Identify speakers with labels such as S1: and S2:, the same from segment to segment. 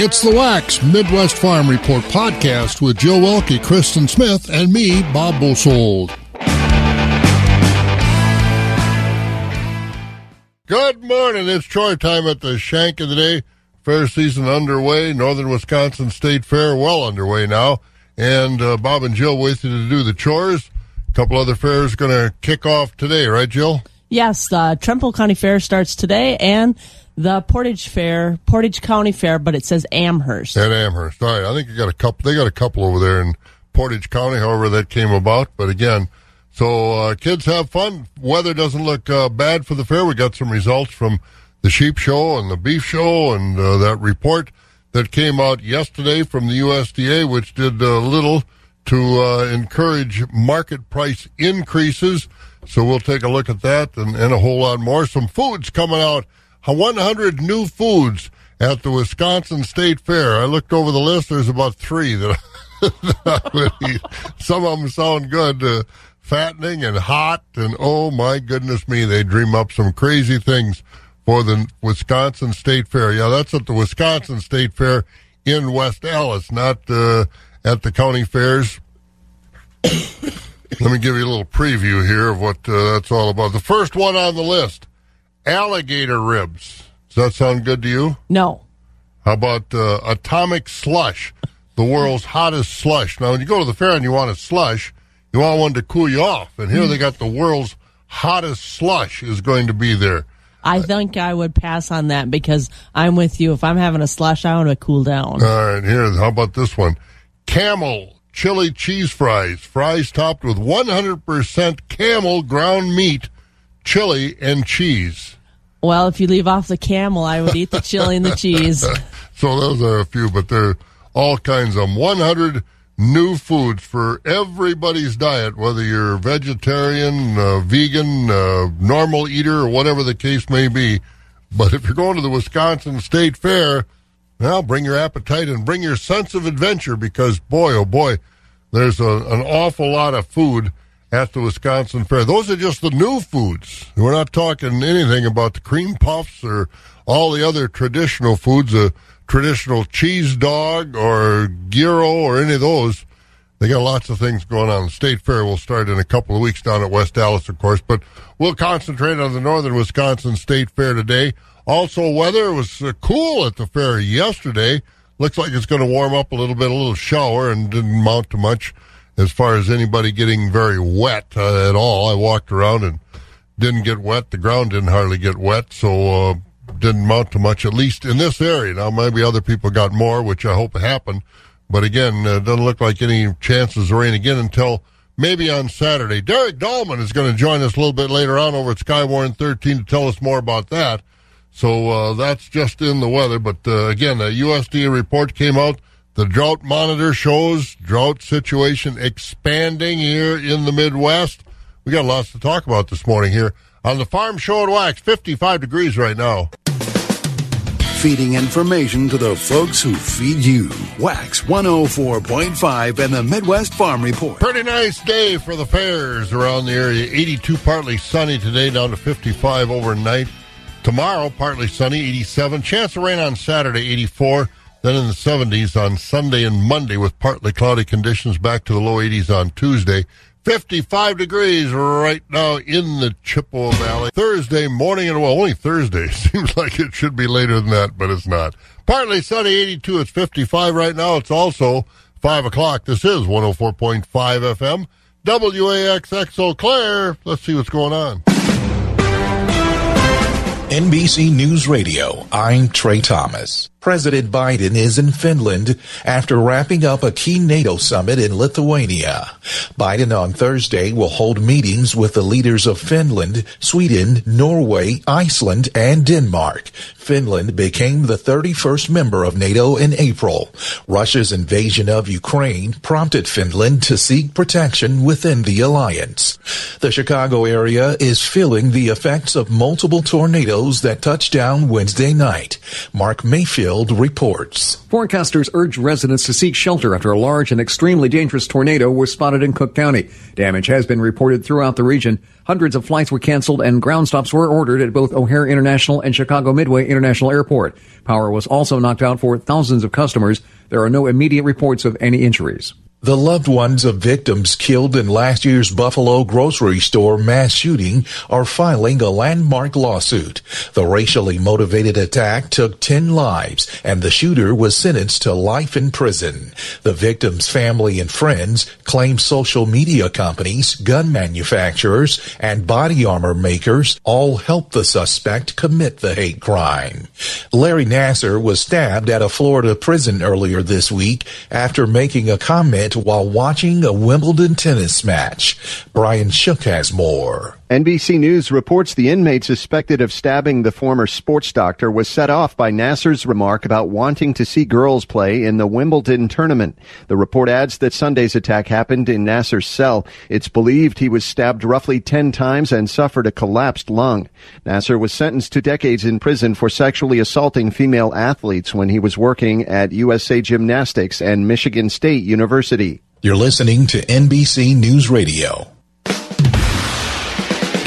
S1: It's the Wax Midwest Farm Report podcast with Joe Welke, Kristen Smith, and me, Bob Bosold. Good morning. It's chore time at the Shank of the Day. Fair season underway. Northern Wisconsin State Fair well underway now. And uh, Bob and Jill with you to do the chores. A couple other fairs going to kick off today, right, Jill?
S2: Yes, the Trempealeau County Fair starts today, and the Portage Fair, Portage County Fair, but it says Amherst.
S1: At Amherst. All right. I think you got a couple. They got a couple over there in Portage County. However, that came about. But again, so uh, kids have fun. Weather doesn't look uh, bad for the fair. We got some results from the sheep show and the beef show, and uh, that report that came out yesterday from the USDA, which did uh, little to uh, encourage market price increases. So we'll take a look at that and, and a whole lot more. Some foods coming out 100 new foods at the Wisconsin State Fair. I looked over the list. There's about three that, I would eat. Some of them sound good, uh, fattening and hot, and oh my goodness me, they dream up some crazy things for the Wisconsin State Fair. Yeah, that's at the Wisconsin State Fair in West Allis, not uh, at the county fairs. Let me give you a little preview here of what uh, that's all about. The first one on the list alligator ribs. Does that sound good to you?
S2: No.
S1: How about uh, atomic slush, the world's hottest slush? Now, when you go to the fair and you want a slush, you want one to cool you off. And here they got the world's hottest slush is going to be there.
S2: I think I would pass on that because I'm with you. If I'm having a slush, I want to cool down.
S1: All right, here, how about this one? Camel chili cheese fries. Fries topped with 100% camel ground meat, chili, and cheese.
S2: Well, if you leave off the camel, I would eat the chili and the cheese.
S1: so those are a few, but they're all kinds of them. 100 new foods for everybody's diet, whether you're vegetarian, uh, vegan, uh, normal eater, or whatever the case may be. But if you're going to the Wisconsin State Fair, now bring your appetite and bring your sense of adventure because, boy, oh boy, there's a, an awful lot of food at the Wisconsin Fair. Those are just the new foods. We're not talking anything about the cream puffs or all the other traditional foods, a traditional cheese dog or gyro or any of those. They got lots of things going on. The State Fair will start in a couple of weeks down at West Allis, of course, but we'll concentrate on the Northern Wisconsin State Fair today. Also, weather was uh, cool at the fair yesterday. Looks like it's going to warm up a little bit, a little shower, and didn't mount to much as far as anybody getting very wet uh, at all. I walked around and didn't get wet. The ground didn't hardly get wet, so uh, didn't mount to much, at least in this area. Now, maybe other people got more, which I hope happened. But again, uh, doesn't look like any chances of rain again until maybe on Saturday. Derek Dahlman is going to join us a little bit later on over at Skywarn 13 to tell us more about that. So uh, that's just in the weather. But uh, again, a USDA report came out the drought monitor shows drought situation expanding here in the Midwest. We got lots to talk about this morning here on the Farm Show at Wax. 55 degrees right now.
S3: Feeding information to the folks who feed you. Wax 104.5 and the Midwest Farm Report.
S1: Pretty nice day for the fairs around the area. 82 partly sunny today, down to 55 overnight. Tomorrow, partly sunny, 87. Chance of rain on Saturday, 84. Then in the 70s on Sunday and Monday with partly cloudy conditions back to the low 80s on Tuesday. 55 degrees right now in the Chippewa Valley. Thursday morning and well, only Thursday. Seems like it should be later than that, but it's not. Partly sunny, 82. It's 55 right now. It's also 5 o'clock. This is 104.5 FM. WAXX Eau Claire. Let's see what's going on.
S4: NBC News Radio, I'm Trey Thomas. President Biden is in Finland after wrapping up a key NATO summit in Lithuania. Biden on Thursday will hold meetings with the leaders of Finland, Sweden, Norway, Iceland, and Denmark. Finland became the 31st member of NATO in April. Russia's invasion of Ukraine prompted Finland to seek protection within the alliance. The Chicago area is feeling the effects of multiple tornadoes that touched down Wednesday night. Mark Mayfield Reports.
S5: Forecasters urge residents to seek shelter after a large and extremely dangerous tornado was spotted in Cook County. Damage has been reported throughout the region. Hundreds of flights were canceled and ground stops were ordered at both O'Hare International and Chicago Midway International Airport. Power was also knocked out for thousands of customers. There are no immediate reports of any injuries.
S4: The loved ones of victims killed in last year's Buffalo grocery store mass shooting are filing a landmark lawsuit. The racially motivated attack took 10 lives and the shooter was sentenced to life in prison. The victim's family and friends claim social media companies, gun manufacturers, and body armor makers all helped the suspect commit the hate crime. Larry Nassar was stabbed at a Florida prison earlier this week after making a comment while watching a Wimbledon tennis match. Brian Shook has more.
S6: NBC News reports the inmate suspected of stabbing the former sports doctor was set off by Nassar's remark about wanting to see girls play in the Wimbledon tournament. The report adds that Sunday's attack happened in Nassar's cell. It's believed he was stabbed roughly 10 times and suffered a collapsed lung. Nassar was sentenced to decades in prison for sexually assaulting female athletes when he was working at USA Gymnastics and Michigan State University.
S4: You're listening to NBC News Radio.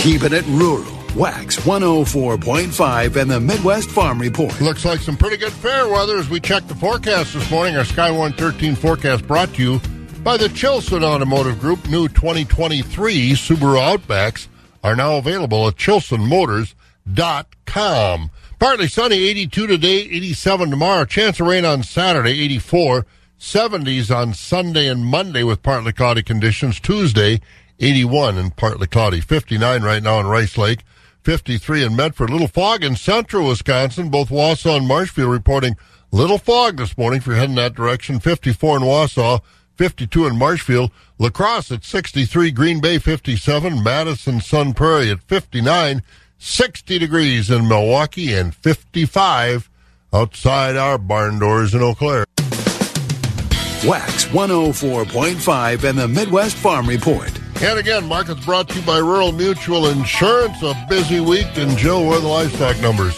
S3: Keeping it rural. Wax 104.5 and the Midwest Farm Report.
S1: Looks like some pretty good fair weather as we check the forecast this morning. Our Sky 113 forecast brought to you by the Chilson Automotive Group. New 2023 Subaru Outbacks are now available at chilsonmotors.com. Partly sunny, 82 today, 87 tomorrow. Chance of rain on Saturday, 84. 70s on Sunday and Monday with partly cloudy conditions. Tuesday, 81 and partly cloudy. 59 right now in Rice Lake. 53 in Medford. Little fog in central Wisconsin. Both Wausau and Marshfield reporting little fog this morning if you're heading that direction. 54 in Wausau. 52 in Marshfield. La Crosse at 63. Green Bay 57. Madison Sun Prairie at 59. 60 degrees in Milwaukee and 55 outside our barn doors in Eau Claire.
S3: Wax 104.5 and the Midwest Farm Report.
S1: And again, markets brought to you by Rural Mutual Insurance. A busy week. And Joe, what are the livestock numbers?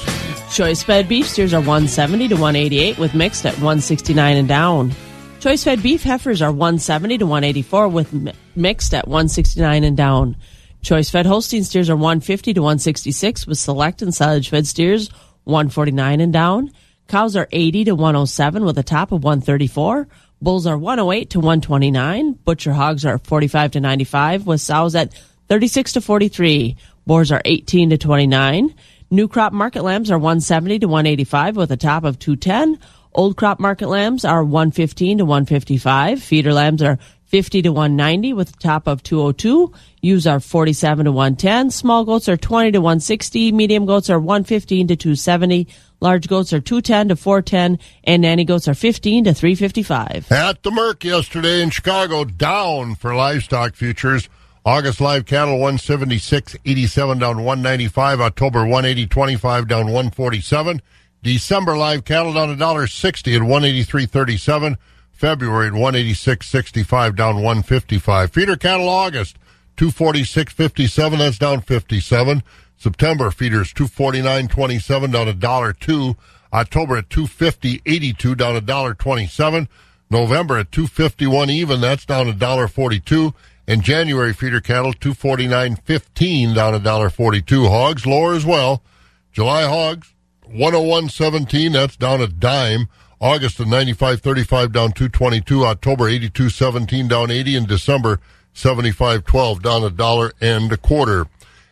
S2: Choice fed beef steers are 170 to 188 with mixed at 169 and down. Choice fed beef heifers are 170 to 184 with mi- mixed at 169 and down. Choice fed Holstein steers are 150 to 166 with select and silage fed steers 149 and down. Cows are 80 to 107 with a top of 134. Bulls are 108 to 129. Butcher hogs are 45 to 95 with sows at 36 to 43. Boars are 18 to 29. New crop market lambs are 170 to 185 with a top of 210. Old crop market lambs are 115 to 155. Feeder lambs are 50 to 190 with a top of 202. Ewes are 47 to 110. Small goats are 20 to 160. Medium goats are 115 to 270. Large goats are 210 to 410. And nanny goats are 15 to 355.
S1: At the Merc yesterday in Chicago, down for livestock futures. August live cattle 176.87 down 195. October 180.25 down 147. December live cattle down a dollar sixty at 183.37. February at 186.65 down 155. Feeder cattle August 246.57 that's down 57. September feeders 249.27 down a dollar two. October at 250.82 down a dollar 27. November at 251 even that's down a dollar 42. And January feeder cattle 249.15 down a dollar 42. Hogs lower as well. July hogs 101.17 that's down a dime. August of 95.35 down 222. October 82.17 down 80. And December 75.12 down a dollar and a quarter.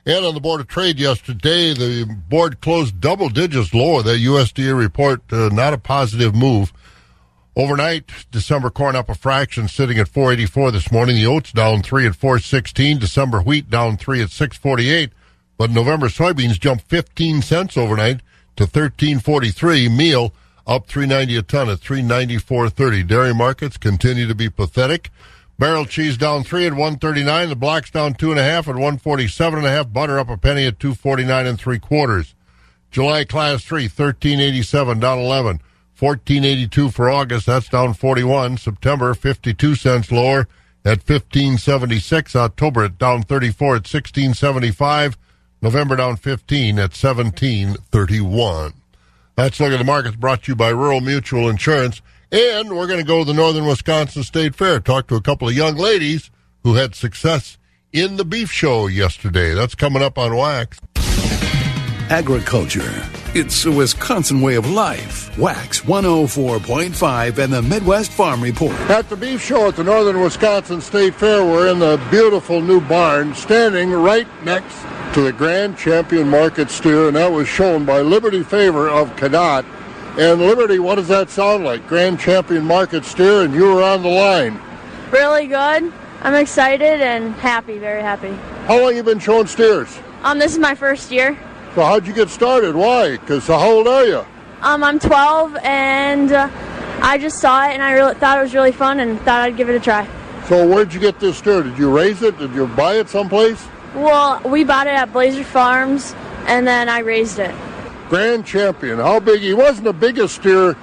S1: And on the Board of Trade yesterday, the board closed double digits lower. The USDA report, uh, not a positive move. Overnight, December corn up a fraction, sitting at 484 this morning. The oats down three at 416. December wheat down three at 648. But November soybeans jumped 15 cents overnight to 1343. Meal up 390 a ton at 394.30. Dairy markets continue to be pathetic. Barrel cheese down three at 139. The blocks down two and a half at 147 and a half. Butter up a penny at 249 and three quarters. July class three, 1387 down 11. 1482 for August. That's down 41. September 52 cents lower at 1576. October down 34 at 1675. November down 15 at 1731. Let's look at the markets brought to you by Rural Mutual Insurance. And we're going to go to the Northern Wisconsin State Fair, talk to a couple of young ladies who had success in the beef show yesterday. That's coming up on Wax.
S3: Agriculture. It's a Wisconsin way of life. Wax 104.5 and the Midwest Farm Report.
S1: At the beef show at the Northern Wisconsin State Fair, we're in the beautiful new barn, standing right next to the Grand Champion Market Steer, and that was shown by Liberty Favor of Cadott. And Liberty, what does that sound like? Grand Champion Market Steer, and you were on the line.
S7: Really good. I'm excited and happy, very happy.
S1: How long you been showing steers?
S7: Um, this is my first year.
S1: So how'd you get started? Why? Because how old are you?
S7: Um, I'm 12 and uh, I just saw it and I really thought it was really fun and thought I'd give it a try.
S1: So where'd you get this steer? Did you raise it? Did you buy it someplace?
S7: Well, we bought it at Blazer Farms and then I raised it.
S1: Grand Champion. How big? He wasn't the biggest steer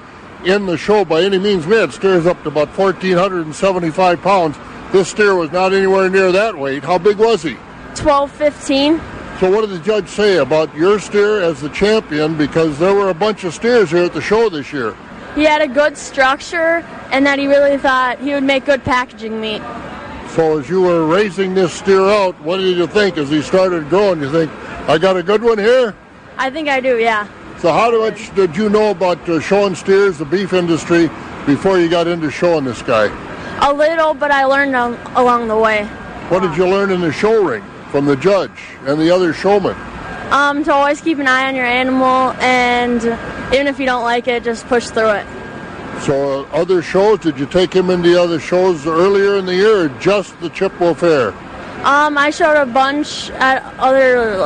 S1: in the show by any means. We had steers up to about 1,475 pounds. This steer was not anywhere near that weight. How big was he?
S7: 12, 15.
S1: So what did the judge say about your steer as the champion? Because there were a bunch of steers here at the show this year.
S7: He had a good structure and that he really thought he would make good packaging meat.
S1: So as you were raising this steer out, what did you think as he started growing? You think, I got a good one here?
S7: I think I do, yeah.
S1: So how much did you know about uh, showing steers, the beef industry, before you got into showing this guy?
S7: A little, but I learned al- along the way.
S1: What did you learn in the show ring from the judge and the other showmen?
S7: Um, to always keep an eye on your animal and even if you don't like it, just push through it.
S1: So uh, other shows, did you take him into other shows earlier in the year or just the Chippewa Fair?
S7: Um, I showed a bunch at other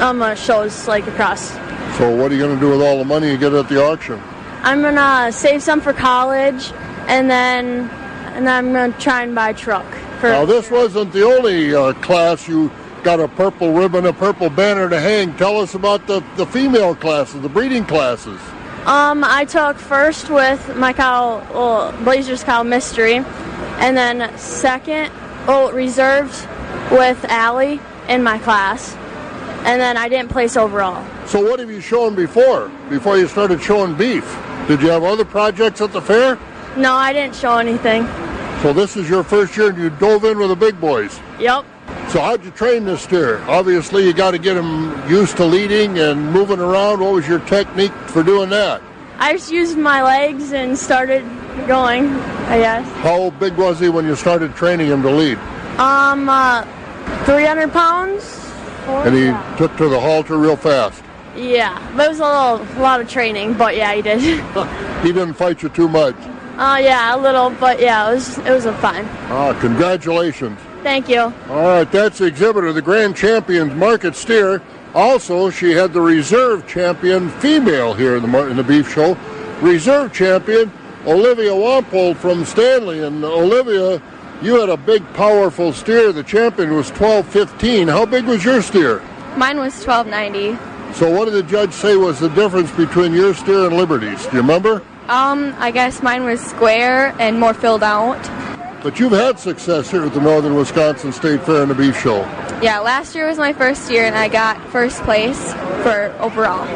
S7: um, uh, shows like across.
S1: So what are you going to do with all the money you get at the auction?
S7: I'm gonna save some for college, and then and then I'm gonna try and buy a truck. For
S1: Now this wasn't the only uh, class you got a purple ribbon, a purple banner to hang. Tell us about the, the female classes, the breeding classes.
S7: um, I took first with my cow, well, Blazers cow mystery, and then second, oh, reserved with Allie in my class, and then I didn't place overall.
S1: So what have you shown before, before you started showing beef? Did you have other projects at the fair?
S7: No, I didn't show anything.
S1: So this is your first year and you dove in with the big boys.
S7: Yep.
S1: So how'd you train this steer? Obviously you got to get him used to leading and moving around. What was your technique for doing that?
S7: I just used my legs and started going, I guess.
S1: How big was he when you started training him to lead?
S7: Um, uh, 300 pounds?
S1: And he took to the halter real fast.
S7: Yeah, but it was a little, a lot of training, but yeah, he did.
S1: He didn't fight you too much.
S7: Uh, yeah, a little, but yeah, it was, it was a fun.
S1: Ah, congratulations.
S7: Thank you.
S1: All right, that's the exhibitor, the grand champions market steer. Also, she had the reserve champion female here in the in the beef show. Reserve champion Olivia Wampold from Stanley, and Olivia, you had a big, powerful steer. The champion was twelve fifteen. How big was your steer?
S8: Mine was 1290.
S1: So, what did the judge say was the difference between your steer and Liberty's? Do you remember?
S8: Um, I guess mine was square and more filled out.
S1: But you've had success here at the Northern Wisconsin State Fair and the Beef Show.
S8: Yeah, last year was my first year and I got first place for overall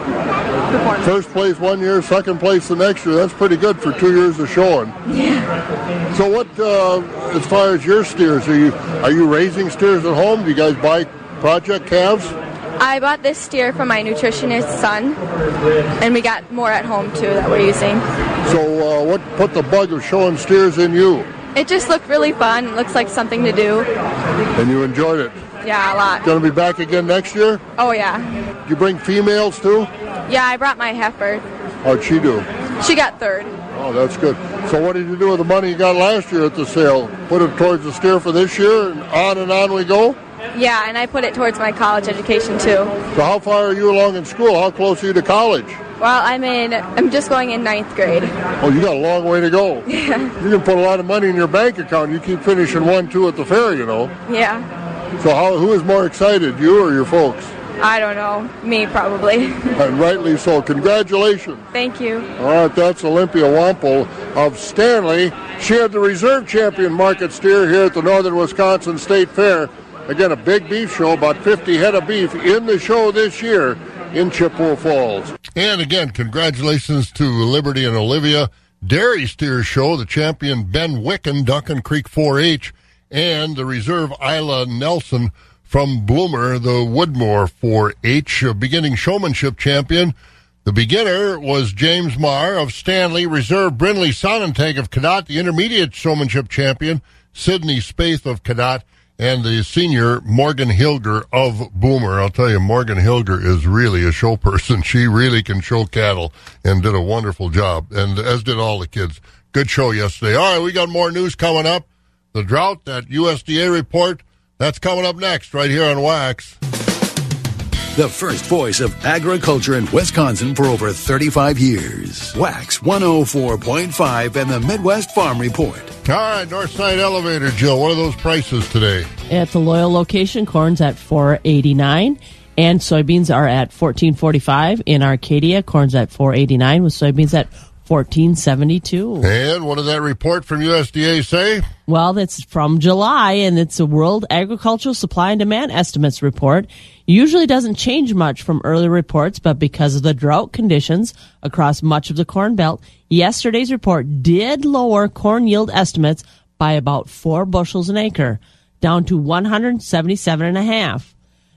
S8: performance.
S1: First place one year, second place the next year. That's pretty good for two years of showing.
S8: Yeah.
S1: So what, uh, as far as your steers, are you are you raising steers at home? Do you guys buy project calves?
S8: I bought this steer from my nutritionist's son, and we got more at home too that we're using.
S1: So uh, what put the bug of showing steers in you?
S8: It just looked really fun. It looks like something to do.
S1: And you enjoyed it.
S8: Yeah, a lot.
S1: Going to be back again next year?
S8: Oh yeah.
S1: You bring females too?
S8: Yeah, I brought my heifer.
S1: How'd she do?
S8: She got third.
S1: Oh, that's good. So what did you do with the money you got last year at the sale? Put it towards the steer for this year, and on and on we go?
S8: Yeah, and I put it towards my college education too.
S1: So how far are you along in school? How close are you to college?
S8: Well, I'm in. I'm just going in ninth grade.
S1: Oh, you got a long way to go. Yeah. You can put a lot of money in your bank account. You keep finishing one, two at the fair, you know.
S8: Yeah.
S1: So how, who is more excited, you or your folks?
S8: I don't know. Me probably.
S1: And rightly so. Congratulations.
S8: Thank you.
S1: All right, that's Olympia Wampel of Stanley. She had the reserve champion market steer here at the Northern Wisconsin State Fair. Again, a big beef show, about 50 head of beef in the show this year. in Chippewa Falls. And again, congratulations to Liberty and Olivia. Dairy Steer Show, the champion Ben Wicken, Duncan Creek 4-H, and the reserve Isla Nelson from Bloomer, the Woodmore 4-H, beginning showmanship champion. The beginner was James Marr of Stanley, reserve Brindley Sonnentag of Cadott, the intermediate showmanship champion, Sydney Spaeth of Cadott, and the senior Morgan Hilger of Bloomer. I'll tell you, Morgan Hilger is really a show person. She really can show cattle and did a wonderful job, and as did all the kids. Good show yesterday. All right, we got more news coming up. The drought, that USDA report, that's coming up next right here on Wax.
S3: The first voice of agriculture in Wisconsin for over 35 years. Wax 104.5 and the Midwest Farm Report.
S1: All right, Northside Elevator, Jill. What are those prices today?
S2: At the Loyal location, corn's at four eighty nine, and soybeans are at fourteen forty five. In Arcadia, corn's at four eighty nine, with soybeans at fourteen seventy two.
S1: And what did that report from USDA say?
S2: Well, that's from July, and it's a World Agricultural Supply and Demand Estimates report. Usually doesn't change much from earlier reports, but because of the drought conditions across much of the Corn Belt, yesterday's report did lower corn yield estimates by about four bushels an acre, down to 177 and a half.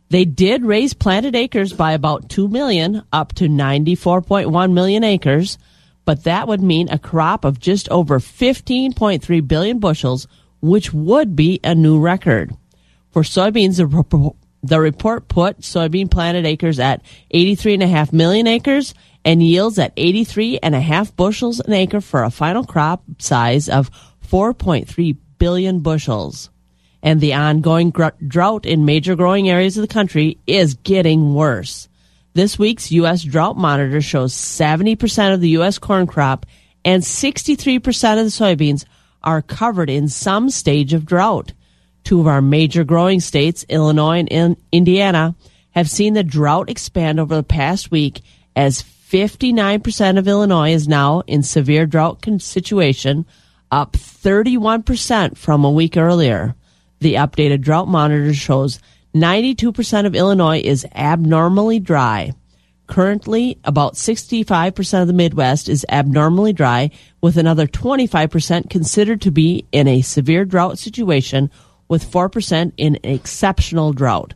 S2: They did raise planted acres by about 2 million, up to 94.1 million acres, but that would mean a crop of just over 15.3 billion bushels, which would be a new record. For soybeans, the rep- the report put soybean planted acres at 83.5 million acres and yields at 83.5 bushels an acre for a final crop size of 4.3 billion bushels. And the ongoing gr- drought in major growing areas of the country is getting worse. This week's U.S. Drought Monitor shows 70% of the U.S. corn crop and 63% of the soybeans are covered in some stage of drought. Two of our major growing states, Illinois and in Indiana, have seen the drought expand over the past week as 59% of Illinois is now in severe drought situation, up 31% from a week earlier. The updated drought monitor shows 92% of Illinois is abnormally dry. Currently, about 65% of the Midwest is abnormally dry, with another 25% considered to be in a severe drought situation with 4% in exceptional drought,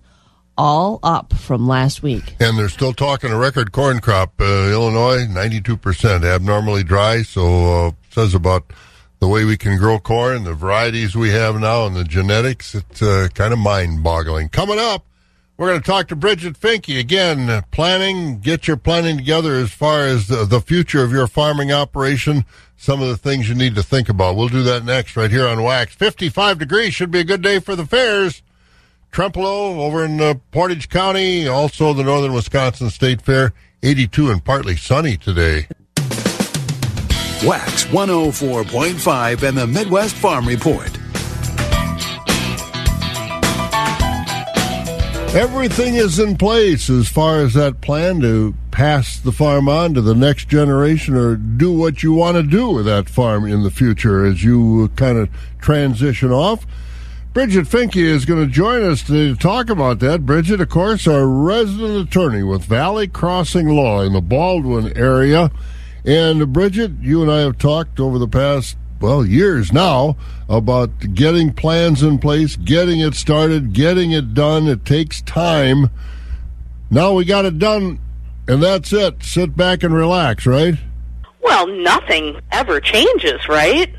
S2: all up from last week.
S1: And they're still talking a record corn crop. Uh, Illinois, 92% abnormally dry. So uh, says about the way we can grow corn, the varieties we have now, and the genetics. It's uh, kind of mind boggling. Coming up, we're going to talk to Bridget Finke again. Planning, get your planning together as far as the, the future of your farming operation. Some of the things you need to think about. We'll do that next, right here on Wax. 55 degrees should be a good day for the fairs. Trempealeau over in uh, Portage County, also the Northern Wisconsin State Fair, 82 and partly sunny today.
S3: Wax 104.5 and the Midwest Farm Report.
S1: Everything is in place as far as that plan to pass the farm on to the next generation or do what you want to do with that farm in the future as you kind of transition off. Bridget Finke is going to join us today to talk about that. Bridget, of course, our resident attorney with Valley Crossing Law in the Baldwin area. And uh, Bridget, you and I have talked over the past, well, years now about getting plans in place, getting it started, getting it done. It takes time. Now we got it done, and that's it. Sit back and relax, right?
S9: Well, nothing ever changes, right?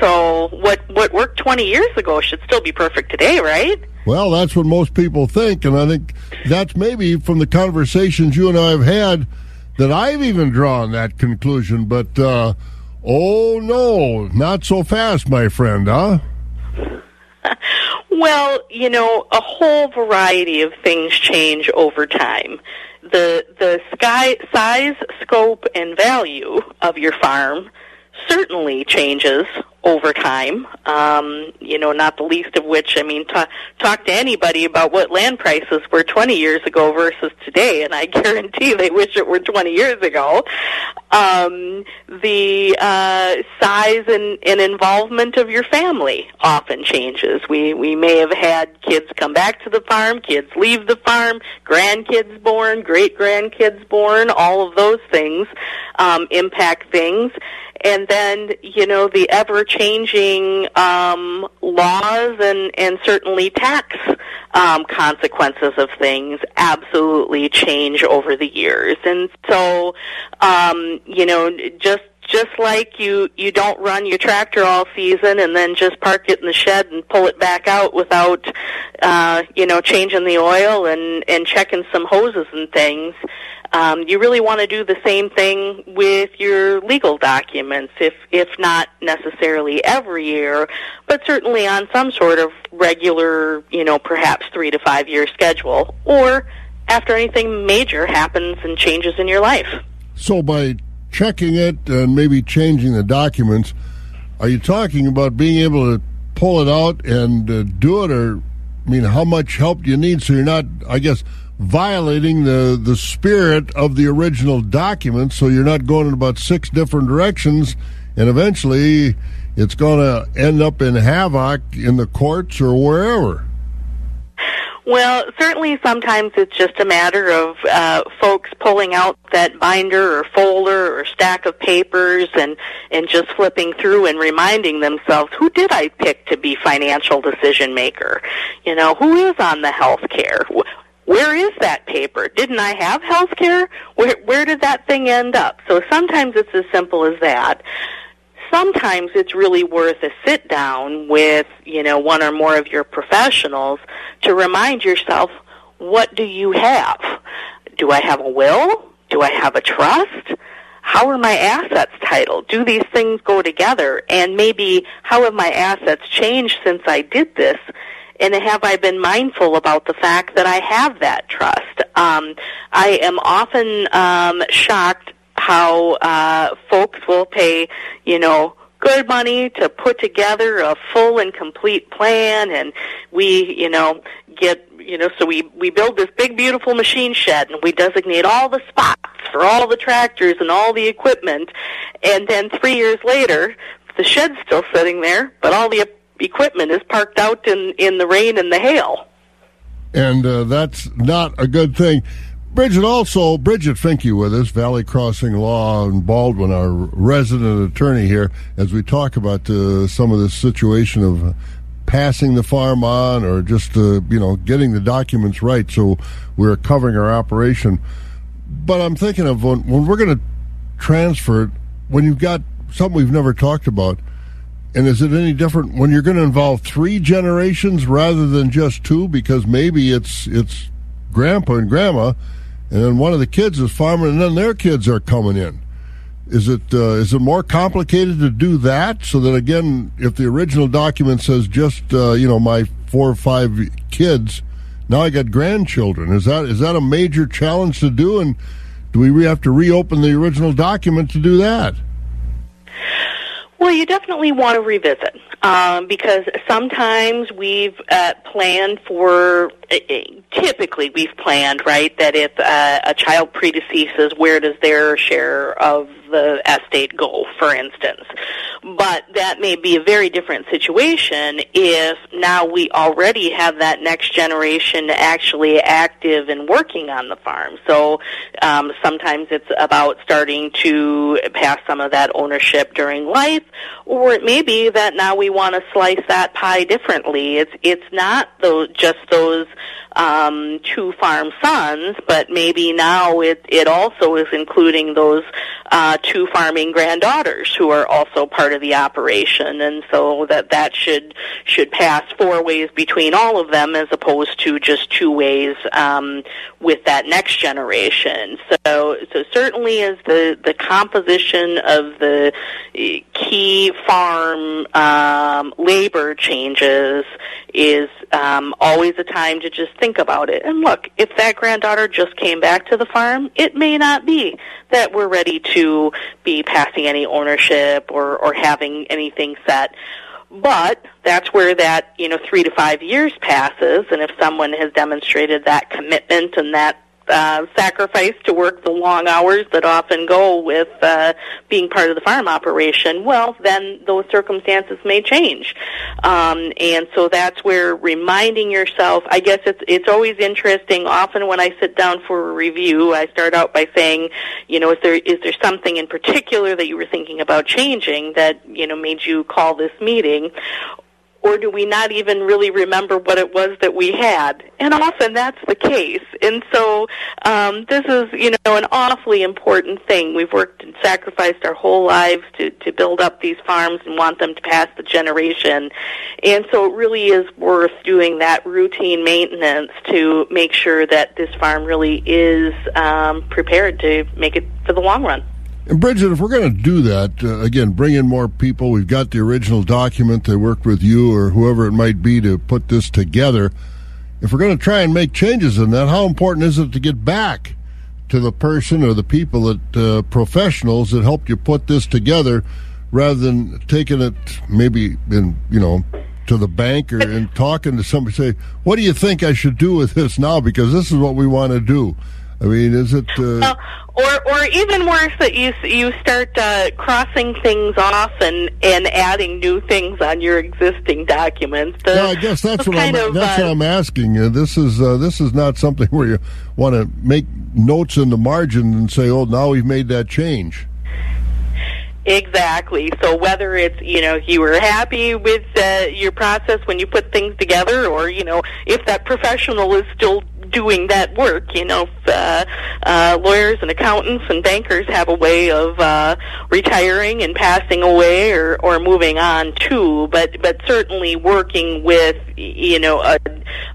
S9: So what what worked 20 years ago should still be perfect today, right?
S1: Well, that's what most people think, and I think that's maybe from the conversations you and I have had that I've even drawn that conclusion. But uh, oh no, not so fast, my friend, huh?
S9: Well, you know, a whole variety of things change over time. The the sky size, scope, and value of your farm certainly changes over time. Um, you know, not the least of which, I mean, t- talk to anybody about what land prices were 20 years ago versus today, and I guarantee they wish it were 20 years ago. Um, the uh, size and, and involvement of your family often changes. We we may have had kids come back to the farm, kids leave the farm, grandkids born, great grandkids born. All of those things um, impact things and then you know the ever changing um, laws and and certainly tax um, consequences of things absolutely change over the years. And so um, you know just just like you you don't run your tractor all season and then just park it in the shed and pull it back out without uh you know changing the oil and and checking some hoses and things um, you really want to do the same thing with your legal documents, if if not necessarily every year, but certainly on some sort of regular, you know, perhaps three to five year schedule, or after anything major happens and changes in your life.
S1: So by checking it and maybe changing the documents, are you talking about being able to pull it out and uh, do it, or I mean, how much help do you need so you're not, I guess violating the, the spirit of the original document, so you're not going in about six different directions, and eventually it's going to end up in havoc in the courts or wherever.
S9: Well, certainly sometimes it's just a matter of uh, folks pulling out that binder or folder or stack of papers and and just flipping through and reminding themselves, who did I pick to be financial decision maker? You know, who is on the health care? Where is that paper? Didn't I have health care? Where, where did that thing end up? So sometimes it's as simple as that. Sometimes it's really worth a sit down with, you know, one or more of your professionals to remind yourself, what do you have? Do I have a will? Do I have a trust? How are my assets titled? Do these things go together? And maybe how have my assets changed since I did this? And have I been mindful about the fact that I have that trust? Um, I am often um, shocked how uh, folks will pay, you know, good money to put together a full and complete plan, and we, you know, get you know, so we we build this big beautiful machine shed and we designate all the spots for all the tractors and all the equipment, and then three years later, the shed's still sitting there, but all the equipment is parked out in, in the rain and the hail.
S1: And uh, that's not a good thing. Bridget, also, Bridget Finke with us, Valley Crossing Law and Baldwin, our resident attorney here, as we talk about uh, some of this situation of passing the farm on or just, uh, you know, getting the documents right so we're covering our operation. But I'm thinking of when, when we're going to transfer it, when you've got something we've never talked about – and is it any different when you're going to involve three generations rather than just two? Because maybe it's it's grandpa and grandma, and then one of the kids is farming, and then their kids are coming in. Is it uh, is it more complicated to do that? So that again, if the original document says just uh, you know my four or five kids, now I got grandchildren. Is that is that a major challenge to do? And do we have to reopen the original document to do that?
S9: Well, you definitely want to revisit um, because sometimes we've uh, planned for. Uh, typically, we've planned right that if uh, a child predeceases, where does their share of the estate go, for instance? But that may be a very different situation if now we already have that next generation actually active and working on the farm. So um, sometimes it's about starting to pass some of that ownership during life, or it may be that now we want to slice that pie differently. It's it's not those just those um, two farm sons, but maybe now it it also is including those uh, two farming granddaughters who are also part of the operation, and so that that should should pass four ways between all of them as opposed to just two ways um, with that next generation. So so certainly as the the composition of the key farm um, labor changes is um, always a time to just think about it. And look, if that granddaughter just came back to the farm, it may not be that we're ready to be passing any ownership or, or having anything set. But that's where that, you know, three to five years passes, and if someone has demonstrated that commitment and that uh, sacrifice to work the long hours that often go with uh, being part of the farm operation, well, then those circumstances may change. Um, and so that's where reminding yourself, I guess it's, it's always interesting. Often when I sit down for a review, I start out by saying, you know, is there, is there something in particular that you were thinking about changing that, you know, made you call this meeting? Or do we not even really remember what it was that we had? And often that's the case. And so um, this is, you know, an awfully important thing. We've worked and sacrificed our whole lives to, to build up these farms and want them to pass the generation. And so it really is worth doing that routine maintenance to make sure that this farm really is um, prepared to make it for the long run.
S1: And Bridget, if we're going to do that, uh, again, bring in more people. We've got the original document. They worked with you or whoever it might be to put this together. If we're going to try and make changes in that, how important is it to get back to the person or the people that uh, professionals that helped you put this together, rather than taking it maybe in you know to the bank or and talking to somebody say, "What do you think I should do with this now?" Because this is what we want to do. I mean, is it? Uh,
S9: well, or, or even worse, that you you start uh, crossing things off and and adding new things on your existing documents. The,
S1: yeah, I guess that's what I'm.
S9: of,
S1: that's
S9: uh,
S1: what I'm asking. Uh, this is uh, this is not something where you want to make notes in the margin and say, "Oh, now we've made that change."
S9: Exactly. So whether it's you know you were happy with uh, your process when you put things together, or you know if that professional is still doing that work. You know, uh, uh, lawyers and accountants and bankers have a way of uh, retiring and passing away or, or moving on too. But but certainly working with you know a,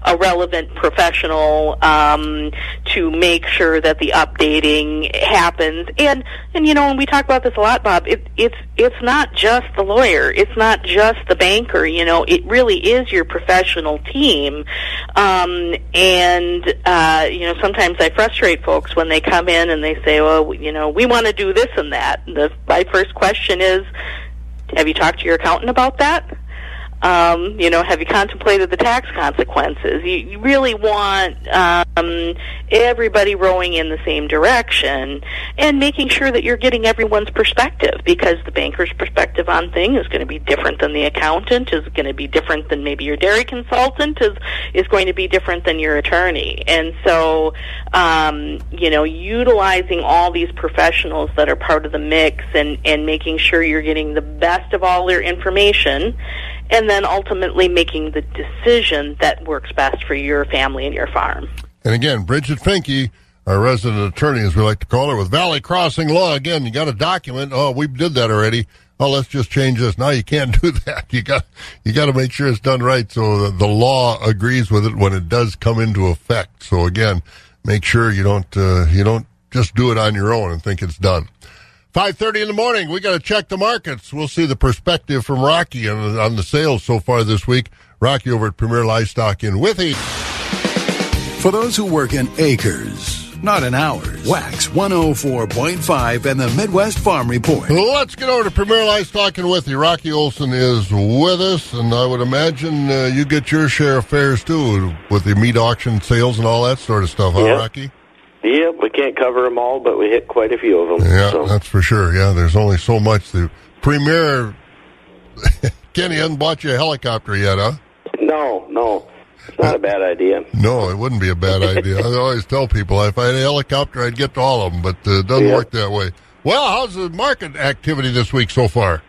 S9: a relevant professional um, to make sure that the updating happens. And and you know, and we talk about this a lot, Bob. It, it's it's not just the lawyer. It's not just the banker. You know, it really is your professional team. Um, and uh, you know, sometimes I frustrate folks when they come in and they say, "Well, you know, we want to do this and that." The my first question is, "Have you talked to your accountant about that?" Um, you know, have you contemplated the tax consequences? You, you really want um, everybody rowing in the same direction and making sure that you're getting everyone's perspective because the banker's perspective on things is going to be different than the accountant, is going to be different than maybe your dairy consultant, is is going to be different than your attorney. And so, um, you know, utilizing all these professionals that are part of the mix and and making sure you're getting the best of all their information and then ultimately making the decision that works best for your family and your farm.
S1: And again, Bridget Finke, our resident attorney, as we like to call her, with Valley Crossing Law. Again, you got a document. Oh, we did that already. Oh, let's just change this. Now you can't do that. You got you got to make sure it's done right so the, the law agrees with it when it does come into effect. So again, make sure you don't uh, you don't just do it on your own and think it's done. 5.30 in the morning, we got to check the markets. We'll see the perspective from Rocky on, on the sales so far this week. Rocky over at Premier Livestock in Withee.
S3: For those who work in acres, not in hours, Wax 104.5 and the Midwest Farm Report.
S1: Let's get over to Premier Livestock in Withee. Rocky Olson is with us, and I would imagine uh, you get your share of fairs too with the meat auction sales and all that sort of stuff, huh,
S10: Yep.
S1: Rocky?
S10: Yeah, we can't cover them all, but we hit quite a few of them.
S1: Yeah,
S10: so.
S1: that's for sure. Yeah, there's only so much. The Premier, Kenny hasn't bought you a helicopter yet, huh?
S10: No, no, it's not a bad idea.
S1: No, it wouldn't be a bad idea. I always tell people if I had a helicopter, I'd get to all of them, but uh, it doesn't work that way. Well, how's the market activity this week so far?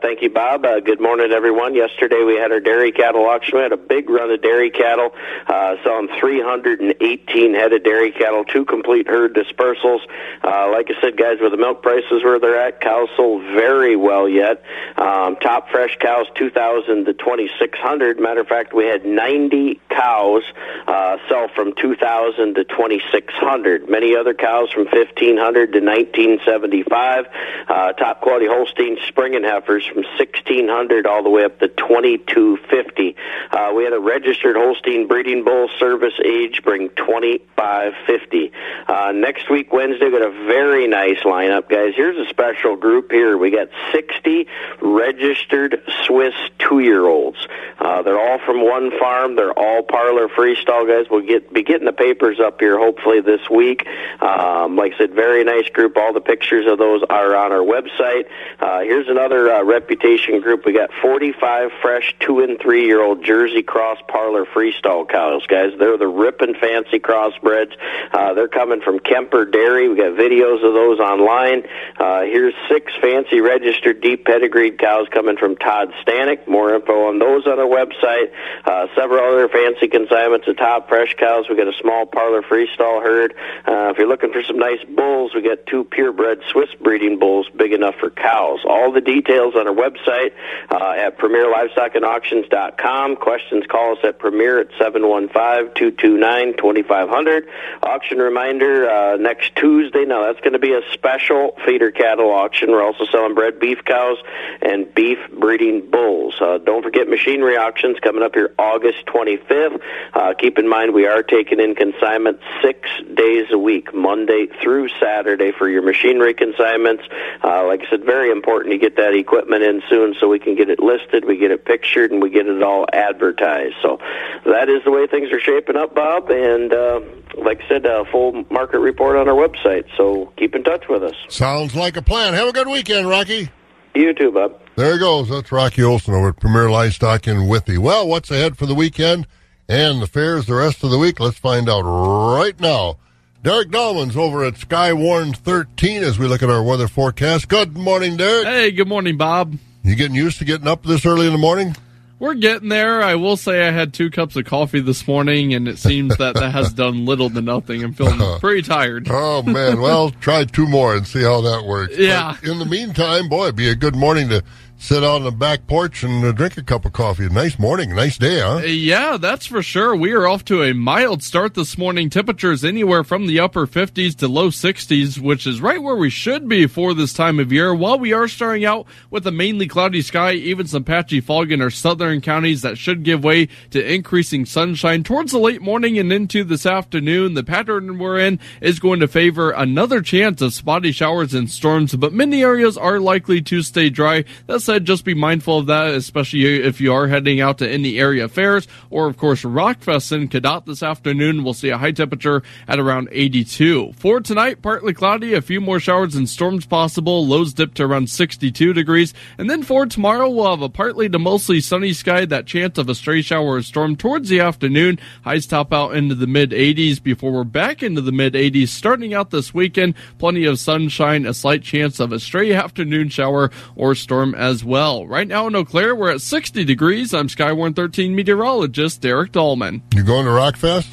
S10: Thank you, Bob. Uh, good morning, everyone. Yesterday we had our dairy cattle auction. We had a big run of dairy cattle, uh, selling 318 head of dairy cattle, two complete herd dispersals. Uh, like I said, guys, with the milk prices where they're at, cows sold very well yet. Um, top fresh cows, 2,000 to 2,600. Matter of fact, we had 90 cows uh, sell from 2,000 to 2,600. Many other cows from 1,500 to 1,975. Uh, top quality Holstein spring and heifers from 1600 all the way up to 2250. Uh, we had a registered Holstein breeding bull service age bring 2550. Uh, next week, Wednesday, we got a very nice lineup, guys. Here's a special group here. We got 60 registered Swiss two year olds. Uh, they're all from one farm. They're all parlor freestall guys. We'll get be getting the papers up here hopefully this week. Um, like I said, very nice group. All the pictures of those are on our website. Uh, here's another uh, reputation group. We got 45 fresh two and three year old Jersey Cross parlor freestall cows, guys. They're the ripping fancy crossbreds. Uh, they're coming from Kemper Dairy. We got videos of those online. Uh, here's six fancy registered deep pedigreed cows coming from Todd Stanek. More info on those on our website. Uh, several other fancy consignments of top fresh cows. We got a small parlor freestall herd. Uh, if you're looking for some nice bulls, we got two purebred Swiss breeding bulls big enough for cows. All the details on our website uh, at premierlivestockandauctions.com. Questions, call us at Premier at 715-229-2500. Auction reminder, uh, next Tuesday. Now, that's going to be a special feeder cattle auction. We're also selling bred beef cows and beef breeding bulls. Uh, don't forget machinery auctions coming up here August 25th. Uh, keep in mind we are taking in consignment six days a week, Monday through Saturday for your machinery consignments. Uh, like I said, very important to get that equipment in soon so we can get it listed, we get it pictured, and we get it all advertised. So that is the way things are shaping up, Bob. And uh, like I said, a full market report on our website. So keep in touch with us.
S1: Sounds like a plan. Have a good weekend, Rocky.
S10: You too, Bob.
S1: There he goes. That's Rocky Olson over at Premier Livestock in Withee. Well, what's ahead for the weekend and the fairs the rest of the week? Let's find out right now. Derek Dahlman's over at Skywarn 13 as we look at our weather forecast. Good morning, Derek.
S11: Hey, good morning, Bob.
S1: You getting used to getting up this early in the morning?
S11: We're getting there. I will say I had two cups of coffee this morning, and it seems that that has done little to nothing. I'm feeling pretty tired.
S1: Oh, man. Well, try two more and see how that works.
S11: Yeah.
S1: But in the meantime, boy, it'd be a good morning to sit on the back porch and uh, drink a cup of coffee. Nice morning, nice day, huh?
S11: Yeah, that's for sure. We are off to a mild start this morning. Temperatures anywhere from the upper 50s to low 60s, which is right where we should be for this time of year. While we are starting out with a mainly cloudy sky, even some patchy fog in our southern counties that should give way to increasing sunshine towards the late morning and into this afternoon. The pattern we're in is going to favor another chance of spotty showers and storms, but many areas are likely to stay dry. That's said, just be mindful of that, especially if you are heading out to any area fairs or, of course, Rockfest in Cadott this afternoon. We'll see a high temperature at around 82. For tonight, partly cloudy, a few more showers and storms possible. Lows dip to around 62 degrees. And then for tomorrow, we'll have a partly to mostly sunny sky, that chance of a stray shower or storm towards the afternoon. Highs top out into the mid 80s before we're back into the mid 80s starting out this weekend. Plenty of sunshine, a slight chance of a stray afternoon shower or storm as well. Right now in Eau Claire, we're at 60 degrees. I'm Skywarn 13 meteorologist Derek Dahlman.
S1: You going to Rockfest?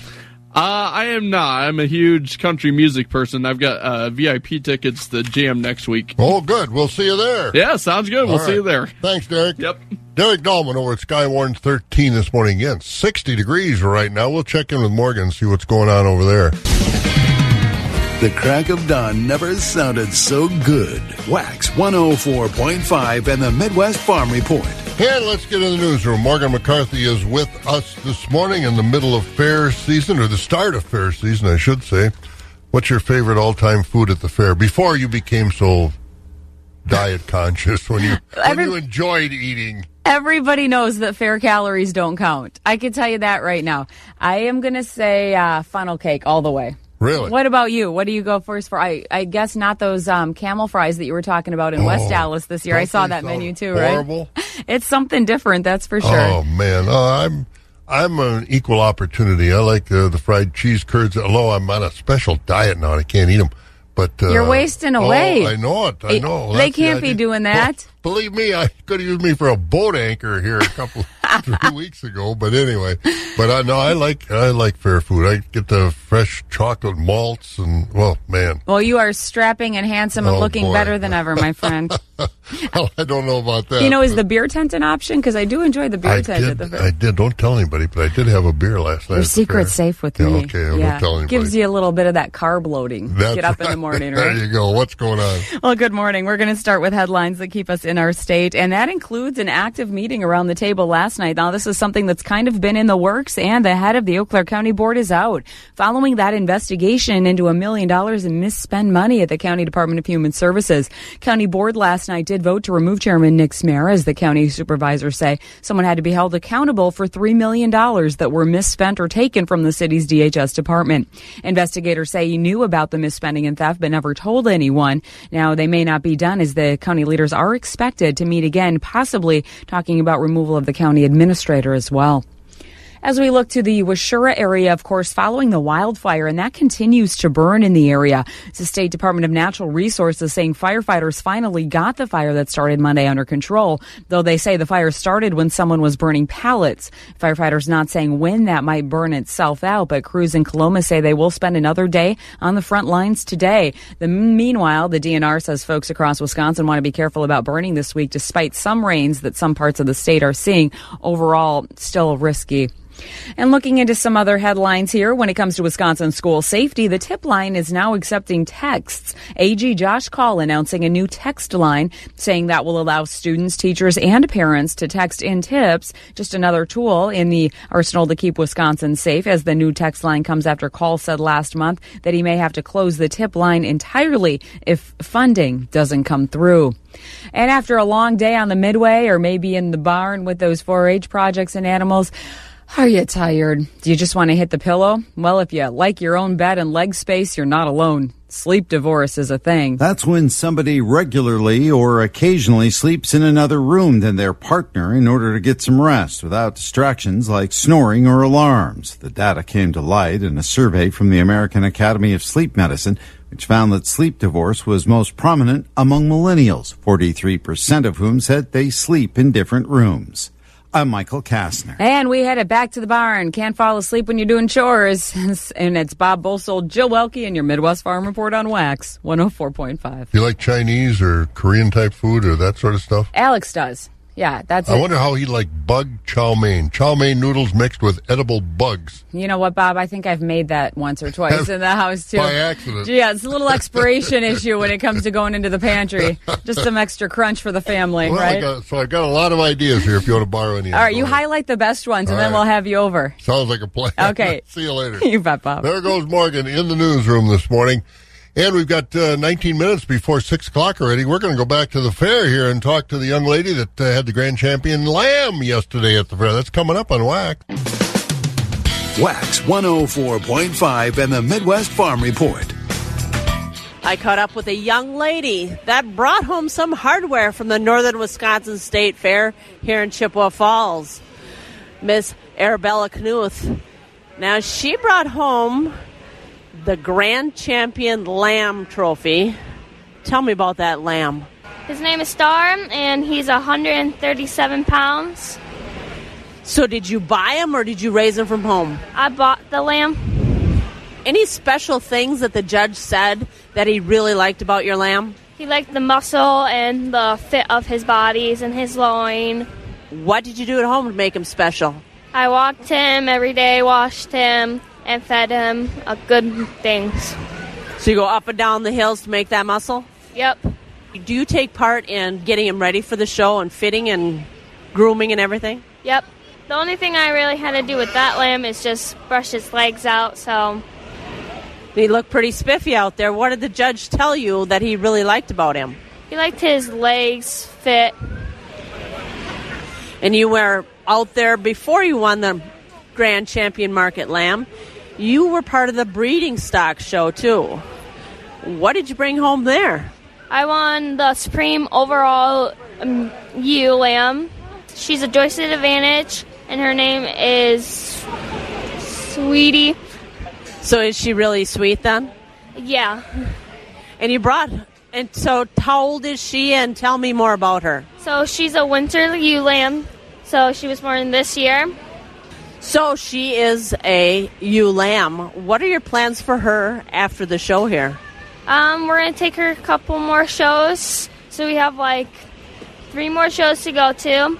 S11: Uh, I am not. I'm a huge country music person. I've got uh, VIP tickets to jam next week.
S1: Oh, good. We'll see you there.
S11: Yeah, sounds good. We'll
S1: All
S11: see you there.
S1: Thanks, Derek.
S11: Yep.
S1: Derek Dahlman over at Skywarn 13 this morning. Again, 60 degrees right now. We'll check in with Morgan, see what's going on over there.
S3: The crack of dawn never sounded so good. Wax 104.5 and the Midwest Farm Report.
S1: And let's get in the newsroom. Morgan McCarthy is with us this morning in the middle of fair season, or the start of fair season, I should say. What's your favorite all-time food at the fair? Before you became so diet conscious, when you when
S12: Every-
S1: you enjoyed eating.
S12: Everybody knows that fair calories don't count. I can tell you that right now. I am going to say uh, funnel cake all the way.
S1: Really?
S12: What about you? What do you go first for? I, I guess not those um, camel fries that you were talking about in West
S1: Oh,
S12: Dallas this year. I saw that menu too,
S1: horrible?
S12: right? It's something different, that's for sure.
S1: Oh man, uh, I'm I'm an equal opportunity. I like uh, the fried cheese curds. Although I'm on a special diet now, and I can't eat them. But uh,
S12: You're wasting away.
S1: Oh, I know it. I know.
S12: they can't be doing that.
S1: Well, believe me, I could have used me for a boat anchor here a couple three weeks ago. But anyway, but I know I like I like fair food. I get the fresh chocolate malts and well, man.
S12: Well, you are strapping and handsome and
S1: Oh,
S12: looking
S1: boy.
S12: better than ever, my friend.
S1: well, I don't know about that.
S12: You know, is the beer tent an option? Because I do enjoy the beer
S1: I
S12: tent
S1: did,
S12: at the fair.
S1: I did. Don't tell anybody, but I did have a beer last night.
S12: Your secret's safe with
S1: Yeah,
S12: me.
S1: Okay, I won't tell anybody.
S12: Gives you a little bit of that carb loading.
S1: That's
S12: Get up in the
S1: right.
S12: morning,
S1: there you go. What's going on?
S12: Well, good morning. We're going to start with headlines that keep us in our state, and that includes an active meeting around the table last night. Now, this is something that's kind of been in the works, and the head of the Eau Claire County Board is out following that investigation into a million dollars in misspent money at the County Department of Human Services. County Board last night did vote to remove Chairman Nick Smiar, as the county supervisors say. Someone had to be held accountable for $3 million that were misspent or taken from the city's DHS department. Investigators say he knew about the misspending and theft, but never told anyone. Now, they may not be done as the county leaders are expected to meet again, possibly talking about removal of the county administrator as well. As we look to the Waushara area, of course, following the wildfire, and that continues to burn in the area. The State Department of Natural Resources saying firefighters finally got the fire that started Monday under control, though they say the fire started when someone was burning pallets. Firefighters not saying when that might burn itself out, but crews in Coloma say they will spend another day on the front lines today. The, meanwhile, the DNR says folks across Wisconsin want to be careful about burning this week, despite some rains that some parts of the state are seeing. Overall, still risky. And looking into some other headlines here, when it comes to Wisconsin school safety, the tip line is now accepting texts. AG Josh Kaul announcing a new text line saying that will allow students, teachers, and parents to text in tips. Just another tool in the arsenal to keep Wisconsin safe as the new text line comes after Kaul said last month that he may have to close the tip line entirely if funding doesn't come through. And after a long day on the midway or maybe in the barn with those 4-H projects and animals, are you tired? Do you just want to hit the pillow? Well, if you like your own bed and leg space, you're not alone. Sleep divorce is a thing.
S13: That's when somebody regularly or occasionally sleeps in another room than their partner in order to get some rest without distractions like snoring or alarms. The data came to light in a survey from the American Academy of Sleep Medicine, which found that sleep divorce was most prominent among millennials, 43% of whom said they sleep in different rooms. I'm Michael Kastner.
S12: And we headed back to the barn. Can't fall asleep when you're doing chores. and it's Bob Bosold, Jill Welke, and your Midwest Farm Report on Wax 104.5.
S1: You like Chinese or Korean type food or that sort of stuff?
S12: Alex does. Yeah, that's
S1: I
S12: it.
S1: wonder how he like bug chow mein. Chow mein noodles mixed with edible bugs.
S12: You know what, Bob? I think I've made that once or twice in the house too.
S1: By accident.
S12: Yeah, it's a little expiration issue when it comes to going into the pantry. Just some extra crunch for the family,
S1: Well, I
S12: right?
S1: got, so I've got a lot of ideas here if you want to borrow any.
S12: All right, you highlight the best ones, and
S1: All
S12: then
S1: right.
S12: we'll have you over.
S1: Sounds like a plan.
S12: Okay.
S1: See you later.
S12: You bet, Bob.
S1: There goes Morgan in the newsroom this morning. And we've got uh, 19 minutes before 6 o'clock already. We're going to go back to the fair here and talk to the young lady that uh, had the grand champion lamb yesterday at the fair. That's coming up on Wax.
S3: Wax 104.5 and the Midwest Farm Report.
S2: I caught up with a young lady that brought home some hardware from the Northern Wisconsin State Fair here in Chippewa Falls. Miss Arabella Knuth. Now, she brought home the Grand Champion Lamb Trophy. Tell me about that lamb.
S14: His name is Star, and he's 137 pounds.
S2: So, did you buy him or did you raise him from home?
S14: I bought the lamb.
S2: Any special things that the judge said that he really liked about your lamb?
S14: He liked the muscle and the fit of his bodies and his loin.
S2: What did you do at home to make him special?
S14: I walked him every day, washed him, and fed him uh, good things.
S2: So, you go up and down the hills to make that muscle?
S14: Yep.
S2: Do you take part in getting him ready for the show and fitting and grooming and everything?
S14: Yep. The only thing I really had to do with that lamb is just brush his legs out, so
S2: He looked pretty spiffy out there. What did the judge tell you that he really liked about him?
S14: he liked his legs fit.
S2: And you were out there before you won the Grand Champion Market Lamb. You were part of the breeding stock show too. What did you bring home there?
S14: I won the Supreme Overall um, ewe Lamb. She's a joisted advantage, and her name is Sweetie.
S2: So is she really sweet then?
S14: Yeah.
S2: And you brought and so how old is she and tell me more about her.
S14: So she's a winter ewe lamb. So she was born this year.
S2: So she is a ewe lamb. What are your plans for her after the show here?
S14: Um, we're gonna take her a couple more shows So we have like three more shows to go to,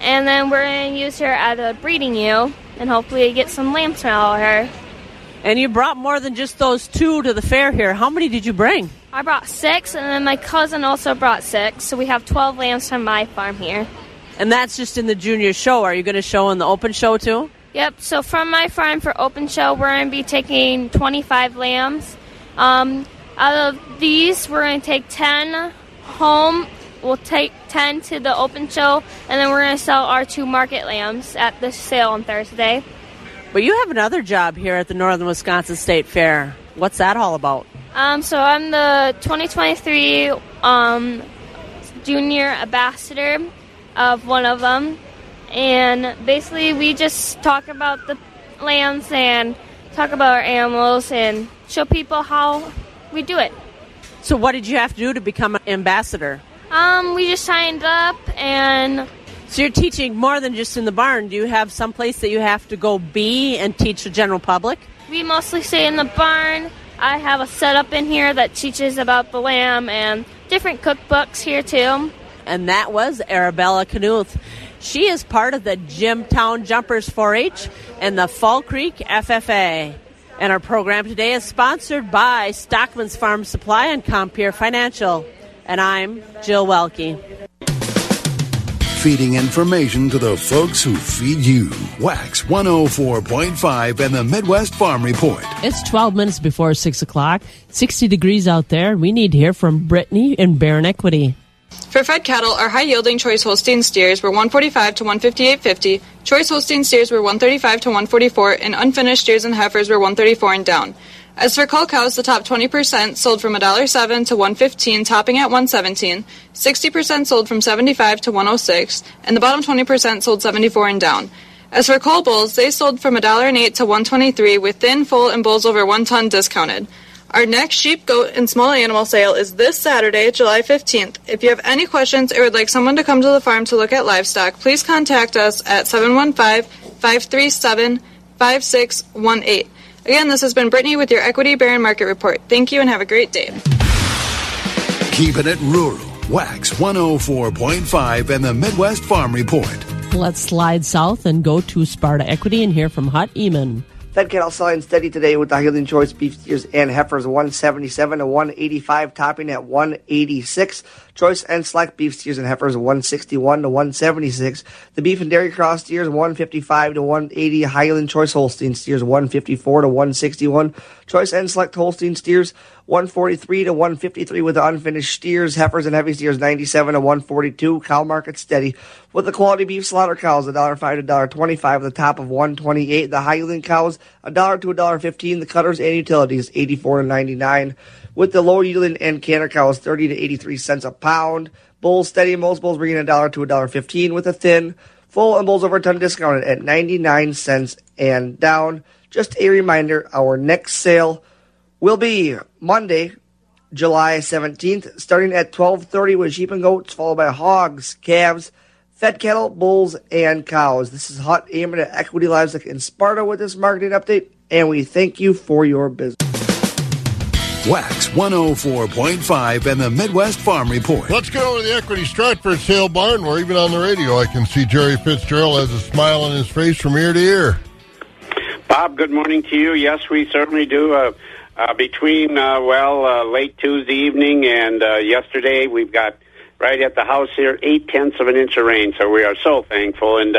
S14: and then we're going to use her at a breeding ewe and hopefully get some lambs from out of her.
S2: And you brought more than just those two to the fair here. How many did you bring?
S14: I brought six, and then my cousin also brought six, so we have 12 lambs from my farm here.
S2: And that's just in the junior show. Are you going to show in the open show too?
S14: Yep, so from my farm for open show, we're going to be taking 25 lambs. Um, out of these, we're going to take 10 home. We'll take 10 to the open show, and then we're going to sell our two market lambs at the sale on Thursday.
S2: But you have another job here at the Northern Wisconsin State Fair. What's that all about?
S14: Um, so I'm the 2023 um, junior ambassador of one of them, and basically we just talk about the lambs and talk about our animals and show people how we do it.
S2: So, what did you have to do to become an ambassador?
S14: Um, we just signed up and.
S2: So you're teaching more than just in the barn. Do you have some place that you have to go be and teach the general public?
S14: We mostly stay in the barn. I have a setup in here that teaches about the lamb and different cookbooks here too.
S2: And that was Arabella Knuth. She is part of the Jimtown Jumpers 4-H and the Fall Creek FFA. And our program today is sponsored by Stockman's Farm Supply and Compeer Financial. And I'm Jill Welke.
S3: Feeding information to the folks who feed you. Wax 104.5 and the Midwest Farm Report.
S2: It's 12 minutes before 6 o'clock, 60 degrees out there. We need to hear from Brittany in Barron Equity.
S15: For fed cattle, our high yielding choice Holstein steers were 145 to 158.50, choice Holstein steers were 135 to 144, and unfinished steers and heifers were 134 and down. As for cull cows, the top 20% sold from $1.07 to 115, topping at 117. 60% sold from 75 to 106, and the bottom 20% sold 74 and down. As for cull bulls, they sold from $1.08 to 123, with thin, full, and bulls over one ton discounted. Our next sheep, goat, and small animal sale is this Saturday, July 15th. If you have any questions or would like someone to come to the farm to look at livestock, please contact us at 715 537 5618. Again, this has been Brittany with your Equity Barron Market Report. Thank you and have a great day.
S3: Keeping it rural. Wax 104.5 and the Midwest Farm Report.
S2: Let's slide south and go to Sparta Equity and hear from Hut Eamon.
S16: Fed cattle selling steady today with the Highland Choice beef steers and heifers 177 to 185, topping at 186. Choice and select beef steers and heifers 161 to 176. The beef and dairy cross steers 155 to 180. Highland Choice Holstein steers 154 to 161. Choice and select Holstein steers 143 to 153 with the unfinished steers, heifers, and heavy steers 97 to 142. Cow market steady with the quality beef slaughter cows $1.05 to $1.25 the top of 128. The Highland cows $1 to $1.15. The cutters and utilities 84 to 99 with the low yielding and canner cows 30 to 83 cents a pound. Bulls steady. Most bulls bringing a dollar to a dollar fifteen with a thin. Full and bulls over a ton discounted at 99 cents and down. Just a reminder, our next sale will be Monday, July 17th, starting at 12:30 with sheep and goats, followed by hogs, calves, fed cattle, bulls, and cows. This is Hot aiming at Equity Livestock in Sparta with this marketing update, and we thank you for your business.
S3: Wax 104.5 and the Midwest Farm Report.
S1: Let's get over to the Equity Stratford sale barn where even on the radio I can see Jerry Fitzgerald has a smile on his face from ear to ear.
S17: Bob, good morning to you. Yes, we certainly do. Uh, uh, between, uh, well, uh, late Tuesday evening and uh, yesterday, we've got right at the house here eight tenths of an inch of rain, so we are so thankful. And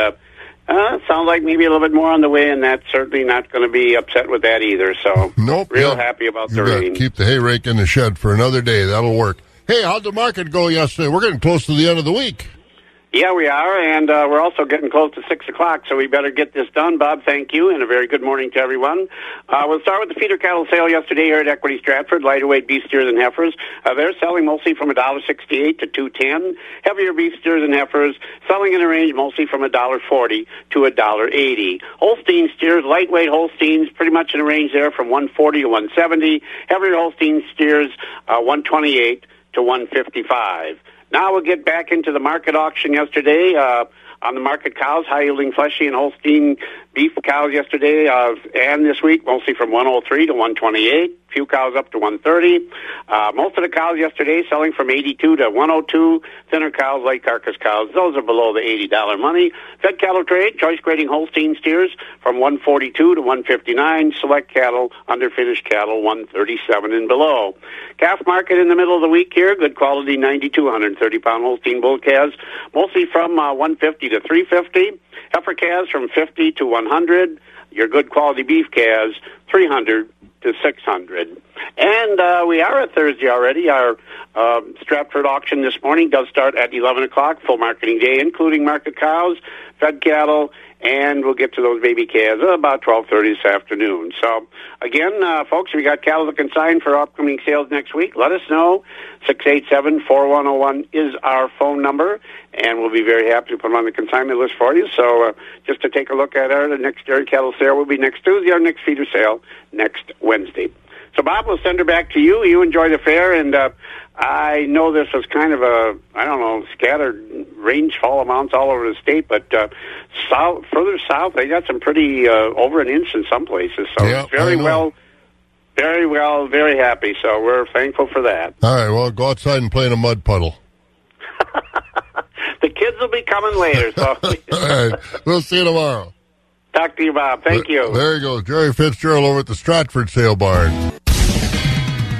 S17: uh, sounds like maybe a little bit more on the way, and that's certainly not going to be upset with that either. So,
S1: nope,
S17: real
S1: yeah.
S17: happy about
S1: You
S17: the rain.
S1: keep the hay rake in the shed for another day. That'll work. Hey, how'd the market go yesterday? We're getting close to the end of the week.
S17: Yeah, we are, and uh, we're also getting close to six o'clock, so we better get this done. Bob, thank you, and a very good morning to everyone. Uh, we'll start with the feeder cattle sale yesterday here at Equity Stratford. Lighter weight beef steers and heifers. Uh, they're selling mostly from a dollar sixty-eight to two ten. Heavier beef steers and heifers selling in a range mostly from a dollar forty to a dollar eighty. Holstein steers, lightweight Holsteins, pretty much in a range there from one forty to one seventy. Heavier Holstein steers, uh, one twenty-eight to one fifty-five. Now we'll get back into the market auction yesterday. Uh, On the market cows, high yielding fleshy and Holstein beef cows yesterday uh, and this week, mostly from 103 to 128. Few cows up to 130. Uh, most of the cows yesterday selling from 82 to 102. Thinner cows, light carcass cows, those are below the $80 money. Fed cattle trade, choice grading Holstein steers from 142 to 159. Select cattle, underfinished cattle, 137 and below. Calf market in the middle of the week here, good quality 92, 130 pound Holstein bull calves, mostly from uh, 150 to 350. Heifer calves from 50 to 100. Your good quality beef calves, 300 to 600. And uh, we are at Thursday already. Our uh, Stratford auction this morning does start at 11 o'clock, full marketing day, including market cows, fed cattle, and we'll get to those baby calves about 12.30 this afternoon. So, again, uh, folks, you got cattle to consign for upcoming sales next week, let us know. 687-4101 is our phone number, and we'll be very happy to put them on the consignment list for you. So, uh, just to take a look at our the next dairy cattle sale will be next Tuesday, our next feeder sale next Wednesday. So, Bob, we'll send her back to you. You enjoy the fair, and uh, I know this was kind of a, I don't know, scattered rainfall amounts all over the state, but uh, south, further south, they got some pretty uh, over an inch in some places. So,
S1: Yeah,
S17: very well, very well, very happy. So, we're thankful for that.
S1: All right, well, go outside and play in a mud puddle.
S17: The kids will be coming later, so
S1: All right, we'll see you tomorrow.
S17: talk to you, Bob. Thank you.
S1: There you go, Jerry Fitzgerald over at the Stratford Sale Barn.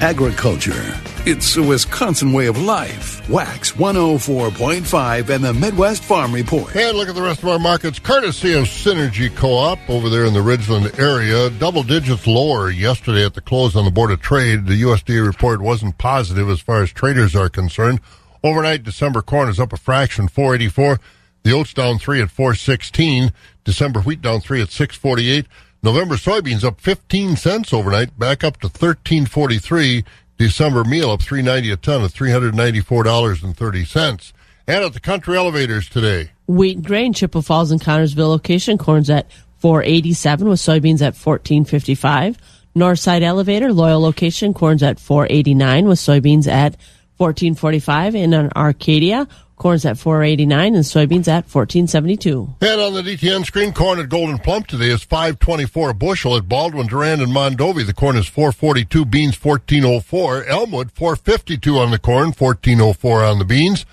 S3: Agriculture. It's a Wisconsin way of life. Wax 104.5 and the Midwest Farm Report.
S1: And look at the rest of our markets, courtesy of Synergy Co-op over there in the Ridgeland area. Double digits lower yesterday at the close on the Board of Trade. The USDA report wasn't positive as far as traders are concerned. Overnight, December corn is up a fraction, 484. The oats down three at 416. December wheat down three at 648. November soybeans up 15 cents overnight, back up to 1343. December meal up 390 a ton at $394.30. And at the country elevators today.
S2: Wheat and grain, Chippewa Falls and Connorsville location, corn's at 487 with soybeans at 1455. Northside elevator, Loyal location, corn's at 489 with soybeans at 1445. And on Arcadia, corn's at 489 and soybeans at 1472.
S1: And on the DTN screen, corn at Gold'n Plump today is 524 a bushel. At Baldwin, Durand, and Mondovi, the corn is 442, beans 1404. Elmwood, 452 on the corn, 1404 on the beans.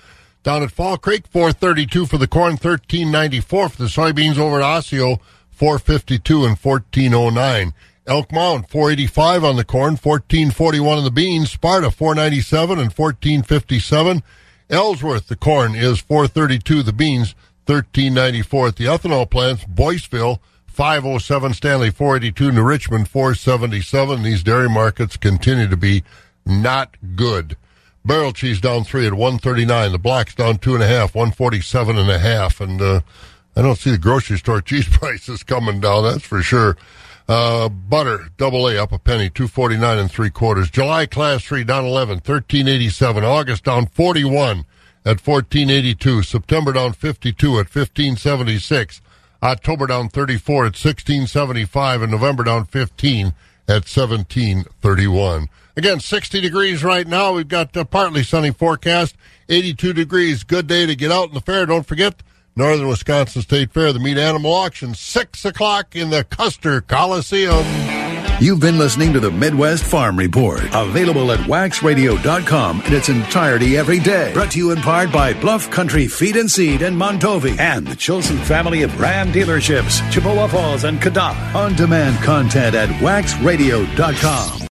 S1: Down at Fall Creek, 432 for the corn, 1394 for the soybeans over at Osseo, 452 and 1409. Elk Mound, 485 on the corn, 1441 on the beans. Sparta, 497 and 1457. Ellsworth, the corn is 432, the beans 1394 at the ethanol plants. Boyceville 507, Stanley 482, New Richmond 477. These dairy markets continue to be not good. Barrel cheese down three at 139. The blacks down two and a half, 147 and a half. And uh, I don't see the grocery store cheese prices coming down. That's for sure. Uh, butter, double A, up a penny, 249 and three quarters. July class three, down 11, 1387. August down 41 at 1482. September down 52 at 1576. October down 34 at 1675. And November down 15 at 1731. Again, 60 degrees right now. We've got a partly sunny forecast. 82 degrees. Good day to get out in the fair. Don't forget, Northern Wisconsin State Fair, the meat animal auction, 6 o'clock in the Custer Coliseum.
S3: You've been listening to the Midwest Farm Report, available at waxradio.com in its entirety every day. Brought to you in part by Bluff Country Feed and Seed and Mondovi and the Chilson family of Ram dealerships, Chippewa Falls and Cadott. On demand content at waxradio.com.